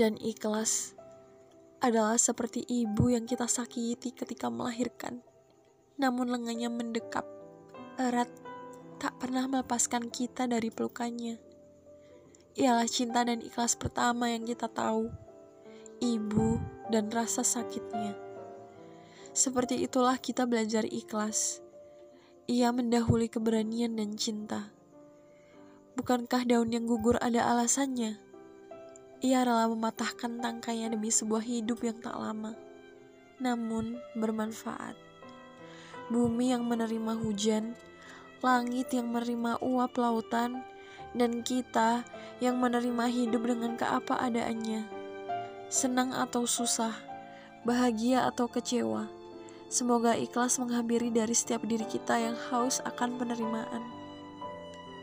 Dan ikhlas adalah seperti ibu yang kita sakiti ketika melahirkan, namun lengannya mendekap erat, tak pernah melepaskan kita dari pelukannya. Ialah cinta dan ikhlas pertama yang kita tahu, ibu dan rasa sakitnya. Seperti itulah kita belajar ikhlas. Ia mendahului keberanian dan cinta. Bukankah daun yang gugur ada alasannya? Ia rela mematahkan tangkainya demi sebuah hidup yang tak lama, namun bermanfaat. Bumi yang menerima hujan, langit yang menerima uap lautan, dan kita yang menerima hidup dengan keapa adaannya. Senang atau susah, bahagia atau kecewa, semoga ikhlas menghampiri dari setiap diri kita yang haus akan penerimaan.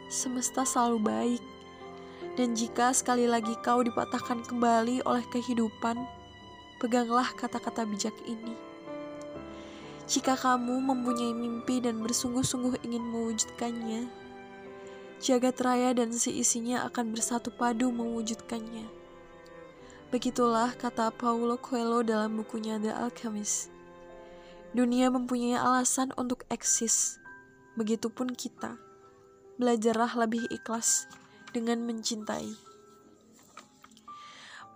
Semesta selalu baik, dan jika sekali lagi kau dipatahkan kembali oleh kehidupan, peganglah kata-kata bijak ini. Jika kamu mempunyai mimpi dan bersungguh-sungguh ingin mewujudkannya, jagat raya dan seisinya akan bersatu padu mewujudkannya. Begitulah kata Paulo Coelho dalam bukunya The Alchemist. Dunia mempunyai alasan untuk eksis, begitupun kita. Belajarlah lebih ikhlas dengan mencintai.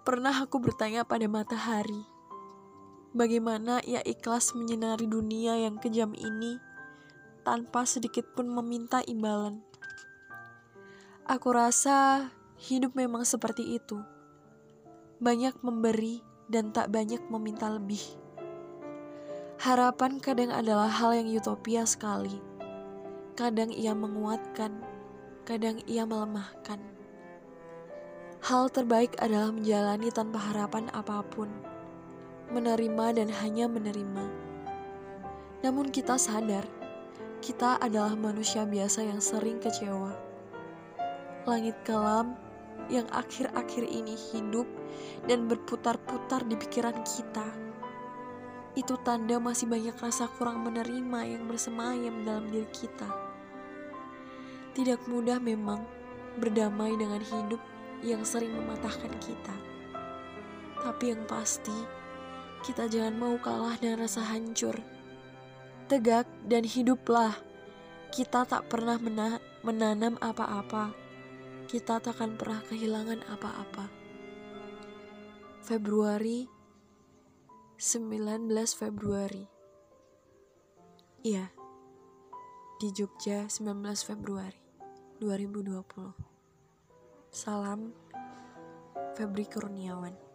Pernah aku bertanya pada matahari, Bagaimana ia ikhlas menyinari dunia yang kejam ini tanpa sedikit pun meminta imbalan. Aku rasa hidup memang seperti itu. Banyak memberi dan tak banyak meminta lebih. Harapan kadang adalah hal yang utopia sekali. Kadang ia menguatkan, kadang ia melemahkan. Hal terbaik adalah menjalani tanpa harapan apa pun menerima dan hanya menerima. Namun kita sadar, kita adalah manusia biasa yang sering kecewa. Langit kelam yang akhir-akhir ini hidup dan berputar-putar di pikiran kita. Itu tanda masih banyak rasa kurang menerima yang bersemayam dalam diri kita. Tidak mudah memang berdamai dengan hidup yang sering mematahkan kita. Tapi yang pasti, kita jangan mau kalah dengan rasa hancur. Tegak dan hiduplah. Kita tak pernah mena menanam apa-apa. Kita takkan pernah kehilangan apa-apa. Februari 19 Februari. Iya. Di Jogja 19 Februari 2020. Salam Febri Kurniawan.